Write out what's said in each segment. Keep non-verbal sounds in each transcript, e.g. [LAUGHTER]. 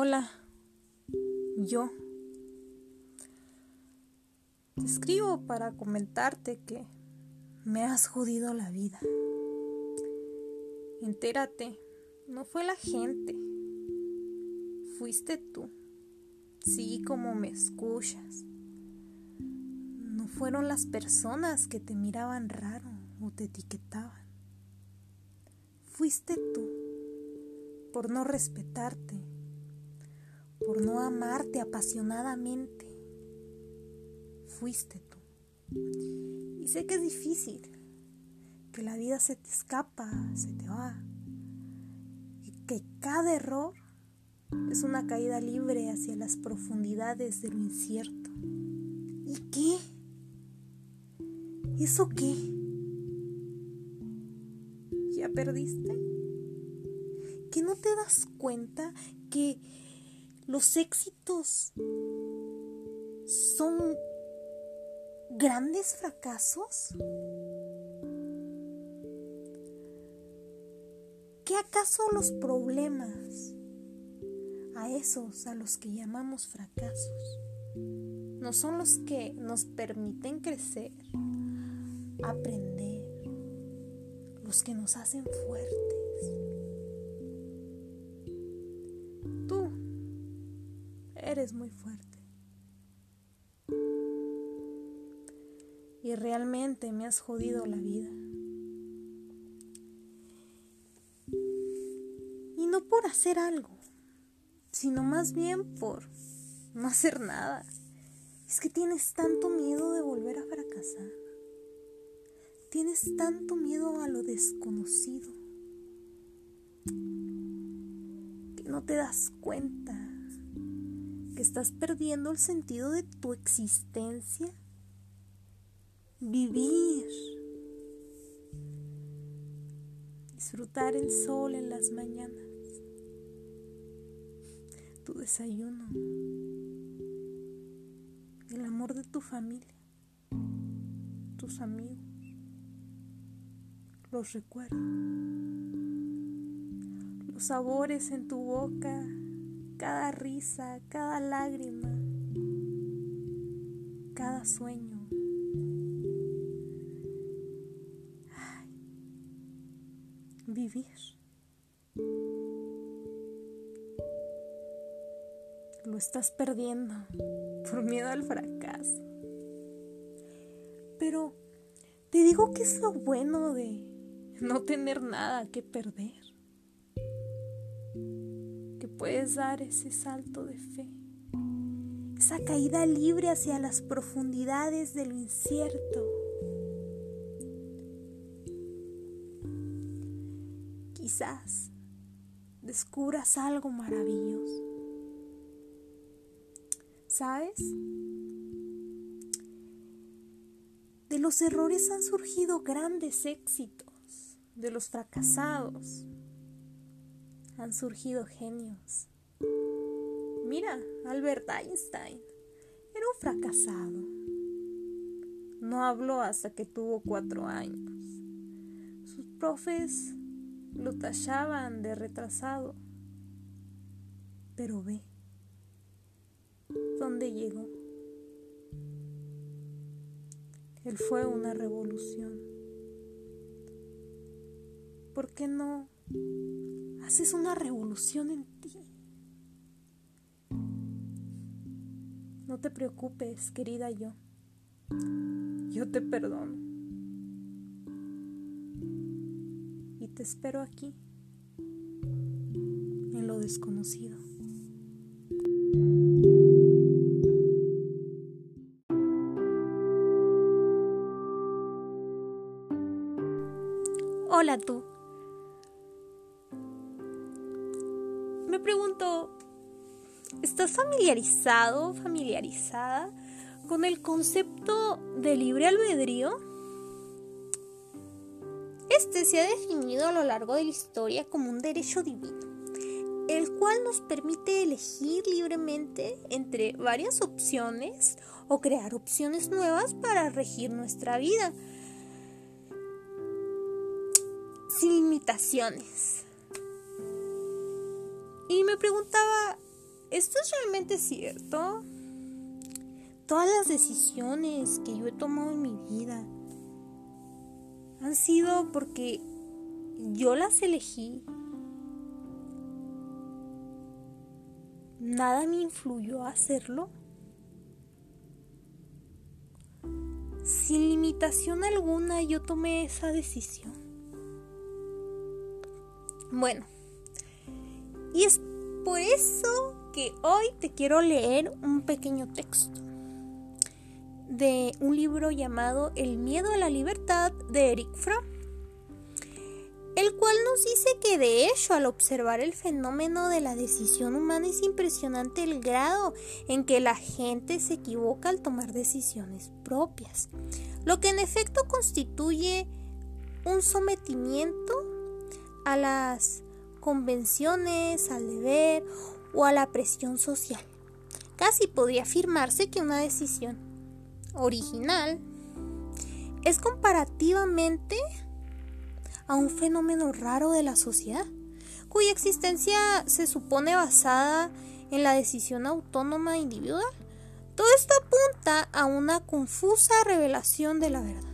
Hola, yo. Te escribo para comentarte que me has jodido la vida. Entérate, no fue la gente, fuiste tú. Sí, como me escuchas. No fueron las personas que te miraban raro o te etiquetaban. Fuiste tú por no respetarte por no amarte apasionadamente. Fuiste tú. Y sé que es difícil, que la vida se te escapa, se te va, y que cada error es una caída libre hacia las profundidades de lo incierto. ¿Y qué? ¿Eso qué? ¿Ya perdiste? ¿Que no te das cuenta que los éxitos son grandes fracasos? ¿Qué acaso los problemas, a esos a los que llamamos fracasos, no son los que nos permiten crecer, aprender, los que nos hacen fuertes? Eres muy fuerte. Y realmente me has jodido la vida. Y no por hacer algo, sino más bien por no hacer nada. Es que tienes tanto miedo de volver a fracasar. Tienes tanto miedo a lo desconocido que no te das cuenta que estás perdiendo el sentido de tu existencia. Vivir. Disfrutar el sol en las mañanas. Tu desayuno. El amor de tu familia. Tus amigos. Los recuerdos. Los sabores en tu boca cada risa, cada lágrima, cada sueño. vivir. Lo estás perdiendo por miedo al fracaso. Pero te digo que es lo bueno de no tener nada que perder puedes dar ese salto de fe, esa caída libre hacia las profundidades de lo incierto. Quizás descubras algo maravilloso. ¿Sabes? De los errores han surgido grandes éxitos, de los fracasados han surgido genios. Mira, Albert Einstein era un fracasado. No habló hasta que tuvo cuatro años. Sus profes lo tallaban de retrasado. Pero ve, ¿dónde llegó? Él fue una revolución. ¿Por qué no haces una revolución en ti. No te preocupes, querida yo. Yo te perdono. Y te espero aquí, en lo desconocido. Hola tú. ¿Estás familiarizado, familiarizada con el concepto de libre albedrío? Este se ha definido a lo largo de la historia como un derecho divino, el cual nos permite elegir libremente entre varias opciones o crear opciones nuevas para regir nuestra vida, sin limitaciones. Y me preguntaba, ¿esto es realmente cierto? Todas las decisiones que yo he tomado en mi vida han sido porque yo las elegí. Nada me influyó a hacerlo. Sin limitación alguna yo tomé esa decisión. Bueno, y es por eso hoy te quiero leer un pequeño texto de un libro llamado El miedo a la libertad de Eric Fromm, el cual nos dice que de hecho al observar el fenómeno de la decisión humana es impresionante el grado en que la gente se equivoca al tomar decisiones propias, lo que en efecto constituye un sometimiento a las convenciones, al deber o a la presión social. Casi podría afirmarse que una decisión original es comparativamente a un fenómeno raro de la sociedad, cuya existencia se supone basada en la decisión autónoma individual. Todo esto apunta a una confusa revelación de la verdad,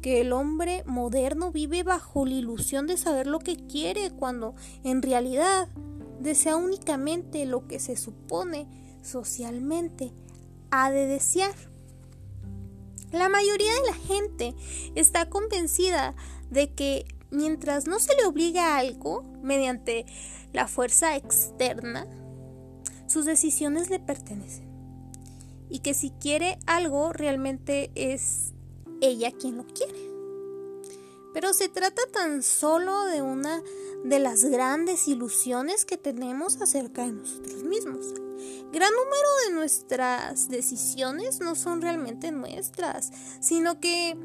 que el hombre moderno vive bajo la ilusión de saber lo que quiere cuando en realidad desea únicamente lo que se supone socialmente ha de desear. La mayoría de la gente está convencida de que mientras no se le obliga a algo mediante la fuerza externa, sus decisiones le pertenecen. Y que si quiere algo, realmente es ella quien lo quiere. Pero se trata tan solo de una de las grandes ilusiones que tenemos acerca de nosotros mismos. Gran número de nuestras decisiones no son realmente nuestras, sino que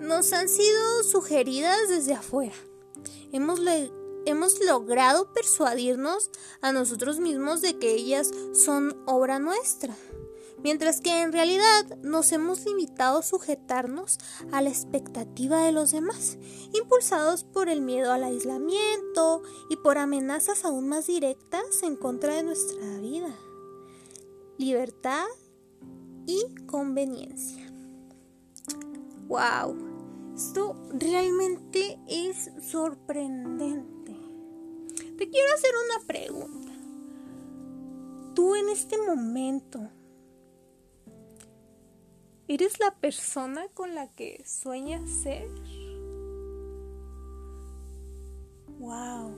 nos han sido sugeridas desde afuera. Hemos, logrado persuadirnos a nosotros mismos de que ellas son obra nuestra mientras que en realidad nos hemos limitado a sujetarnos a la expectativa de los demás, impulsados por el miedo al aislamiento y por amenazas aún más directas en contra de nuestra vida, libertad y conveniencia. ¡Wow! Esto realmente es sorprendente. Te quiero hacer una pregunta. Tú en este momento ¿Eres la persona con la que sueñas ser? Wow.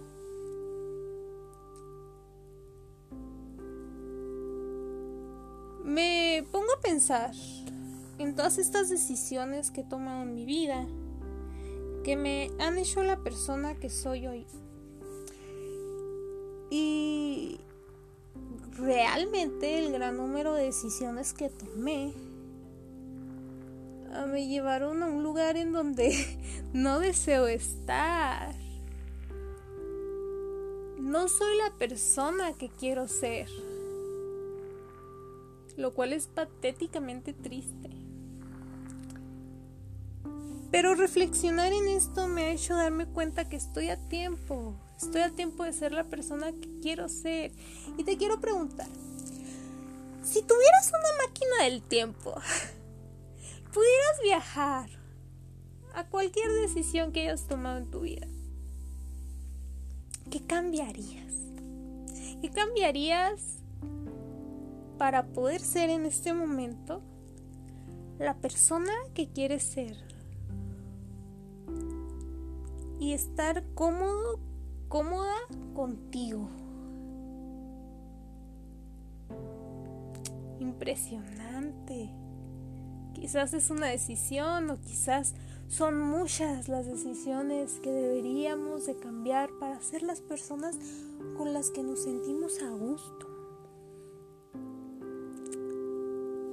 Me pongo a pensar en todas estas decisiones que he tomado en mi vida que me han hecho la persona que soy hoy. Y realmente el gran número de decisiones que tomé me llevaron a un lugar en donde [LAUGHS] no deseo estar. No soy la persona que quiero ser. Lo cual es patéticamente triste. Pero reflexionar en esto me ha hecho darme cuenta que estoy a tiempo. Estoy a tiempo de ser la persona que quiero ser. Y te quiero preguntar, si tuvieras una máquina del tiempo, [LAUGHS] viajar a cualquier decisión que hayas tomado en tu vida, ¿qué cambiarías? ¿Qué cambiarías para poder ser en este momento la persona que quieres ser? Y estar cómodo, cómoda contigo. Impresionante. Quizás es una decisión o quizás son muchas las decisiones que deberíamos de cambiar para ser las personas con las que nos sentimos a gusto.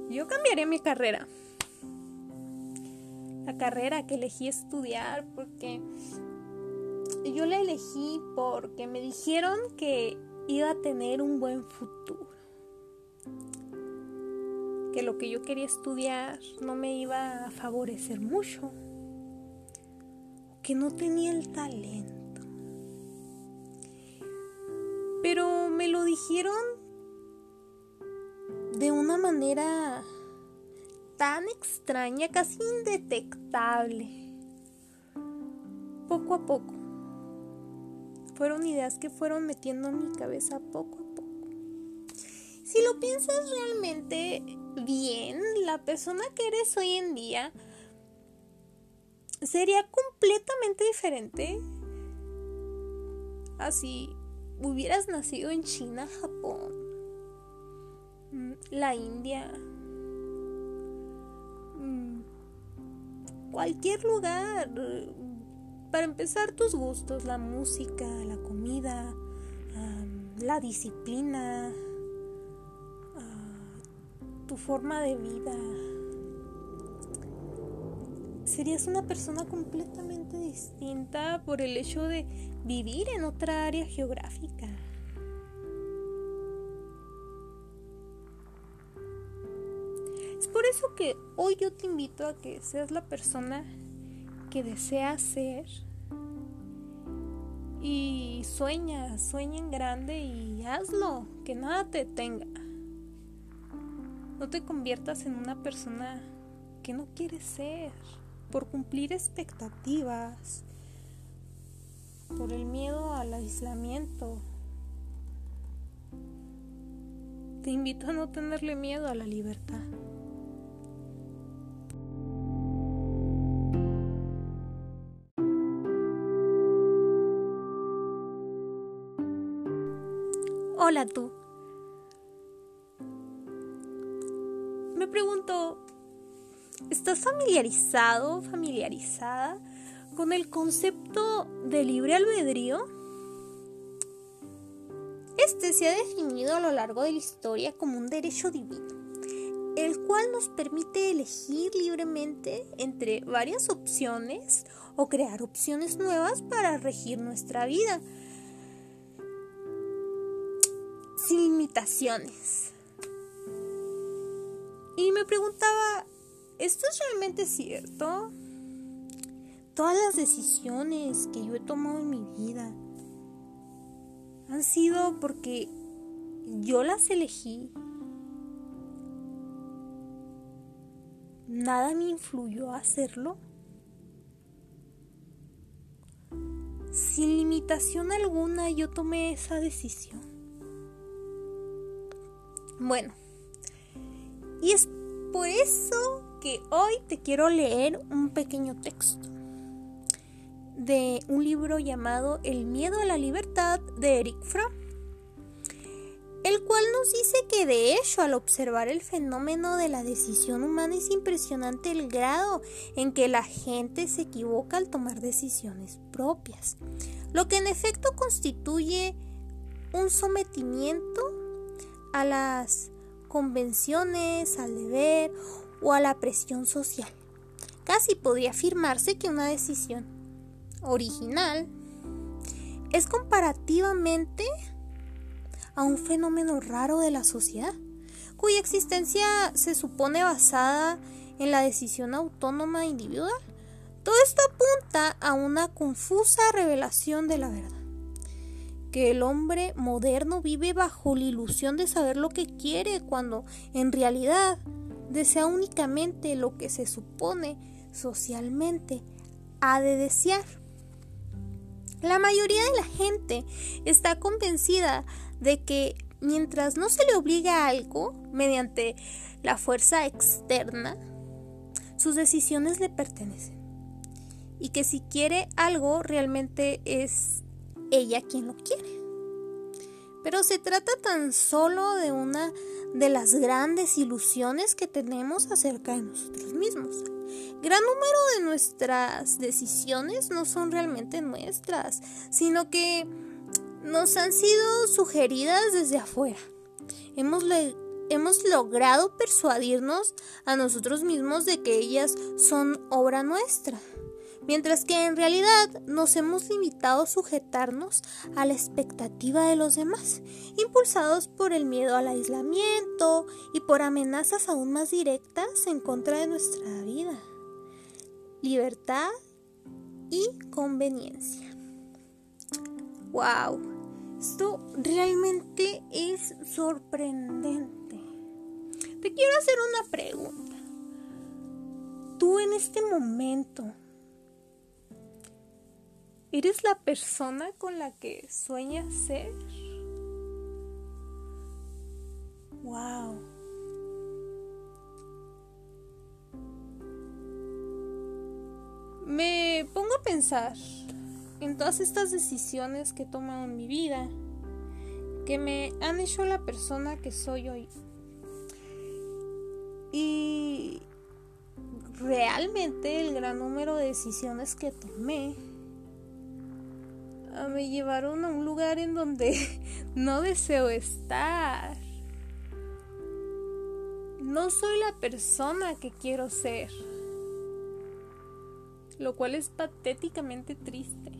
Yo cambiaré mi carrera. La carrera que elegí estudiar porque yo la elegí porque me dijeron que iba a tener un buen futuro que lo que yo quería estudiar no me iba a favorecer mucho, que no tenía el talento. Pero me lo dijeron de una manera tan extraña, casi indetectable. Poco a poco. Fueron ideas que fueron metiendo en mi cabeza poco a poco. Si lo piensas realmente bien, la persona que eres hoy en día sería completamente diferente así hubieras nacido en China, Japón, mm, la India, mm, cualquier lugar. Para empezar, tus gustos, la música, la comida, la disciplina, tu forma de vida. Serías una persona completamente distinta por el hecho de vivir en otra área geográfica. Es por eso que hoy yo te invito a que seas la persona que deseas ser y sueña, sueña en grande y hazlo, que nada te tenga. No te conviertas en una persona que no quieres ser por cumplir expectativas, por el miedo al aislamiento. Te invito a no tenerle miedo a la libertad. Hola tú. ¿Estás familiarizado, familiarizada con el concepto de libre albedrío? Este se ha definido a lo largo de la historia como un derecho divino, el cual nos permite elegir libremente entre varias opciones o crear opciones nuevas para regir nuestra vida, sin limitaciones. Y me preguntaba, ¿esto es realmente cierto? Todas las decisiones que yo he tomado en mi vida han sido porque yo las elegí. Nada me influyó a hacerlo. Sin limitación alguna yo tomé esa decisión. Bueno, y es por eso que hoy te quiero leer un pequeño texto de un libro llamado El miedo a la libertad de Eric Fromm, el cual nos dice que de hecho al observar el fenómeno de la decisión humana es impresionante el grado en que la gente se equivoca al tomar decisiones propias, lo que en efecto constituye un sometimiento a las convenciones, al deber o a la presión social. Casi podría afirmarse que una decisión original es comparativamente a un fenómeno raro de la sociedad, cuya existencia se supone basada en la decisión autónoma individual. Todo esto apunta a una confusa revelación de la verdad, que el hombre moderno vive bajo la ilusión de saber lo que quiere cuando en realidad desea únicamente lo que se supone socialmente ha de desear. La mayoría de la gente está convencida de que mientras no se le obliga a algo mediante la fuerza externa, sus decisiones le pertenecen. Y que si quiere algo, realmente es ella quien lo quiere. Pero se trata tan solo de una de las grandes ilusiones que tenemos acerca de nosotros mismos. Gran número de nuestras decisiones no son realmente nuestras, sino que nos han sido sugeridas desde afuera. Hemos, hemos logrado persuadirnos a nosotros mismos de que ellas son obra nuestra mientras que en realidad nos hemos limitado a sujetarnos a la expectativa de los demás, impulsados por el miedo al aislamiento y por amenazas aún más directas en contra de nuestra vida, libertad y conveniencia. ¡Wow! Esto realmente es sorprendente. te quiero hacer una pregunta. Tú en este momento, ¿eres la persona con la que sueñas ser? Wow. Me pongo a pensar en todas estas decisiones que he tomado en mi vida, que me han hecho la persona que soy hoy. Y realmente el gran número de decisiones que tomé me llevaron a un lugar en donde [LAUGHS] no deseo estar. No soy la persona que quiero ser, lo cual es patéticamente triste.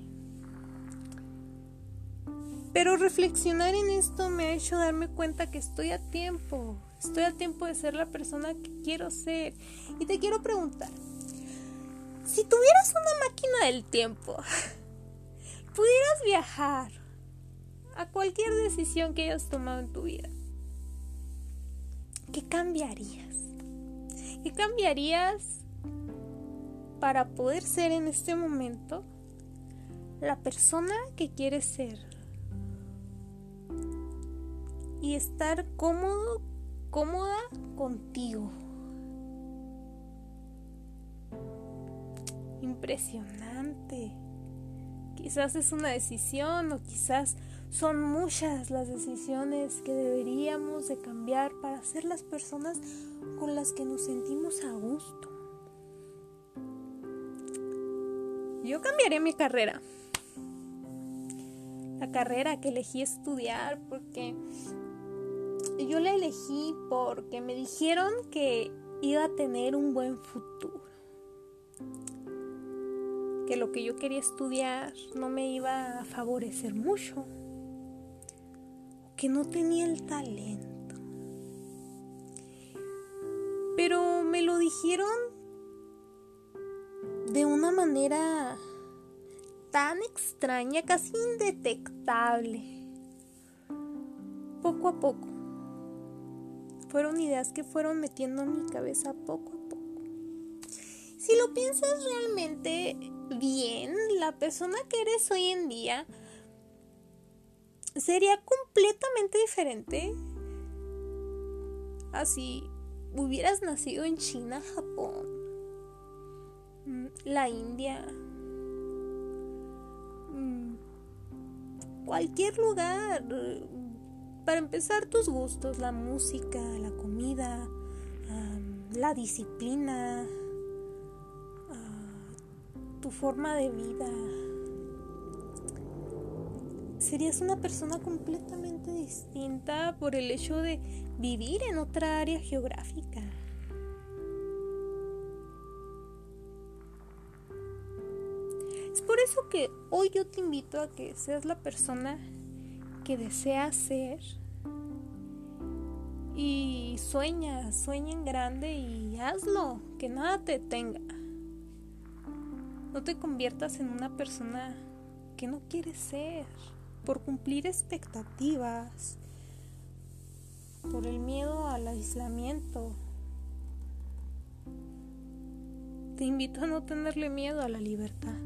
Pero reflexionar en esto me ha hecho darme cuenta que estoy a tiempo, estoy a tiempo de ser la persona que quiero ser. Y te quiero preguntar, si tuvieras una máquina del tiempo, [LAUGHS] pudieras viajar a cualquier decisión que hayas tomado en tu vida, ¿qué cambiarías? ¿Qué cambiarías para poder ser en este momento la persona que quieres ser? y estar cómodo, cómoda contigo. Impresionante. Quizás es una decisión o quizás son muchas las decisiones que deberíamos de cambiar para ser las personas con las que nos sentimos a gusto. Yo cambiaría mi carrera. La carrera que elegí estudiar porque yo la elegí porque me dijeron que iba a tener un buen futuro. Que lo que yo quería estudiar no me iba a favorecer mucho. Que no tenía el talento. Pero me lo dijeron de una manera tan extraña, casi indetectable. Poco a poco fueron ideas que fueron metiendo en mi cabeza poco a poco. Si lo piensas realmente bien, la persona que eres hoy en día sería completamente diferente así hubieras nacido en China, Japón, mm, la India, mm, cualquier lugar. Para empezar, tus gustos, la música, la comida, la disciplina, tu forma de vida. Serías una persona completamente distinta por el hecho de vivir en otra área geográfica. Es por eso que hoy yo te invito a que seas la persona que deseas ser y sueña, sueña en grande y hazlo, que nada te tenga. No te conviertas en una persona que no quieres ser por cumplir expectativas, por el miedo al aislamiento. Te invito a no tenerle miedo a la libertad.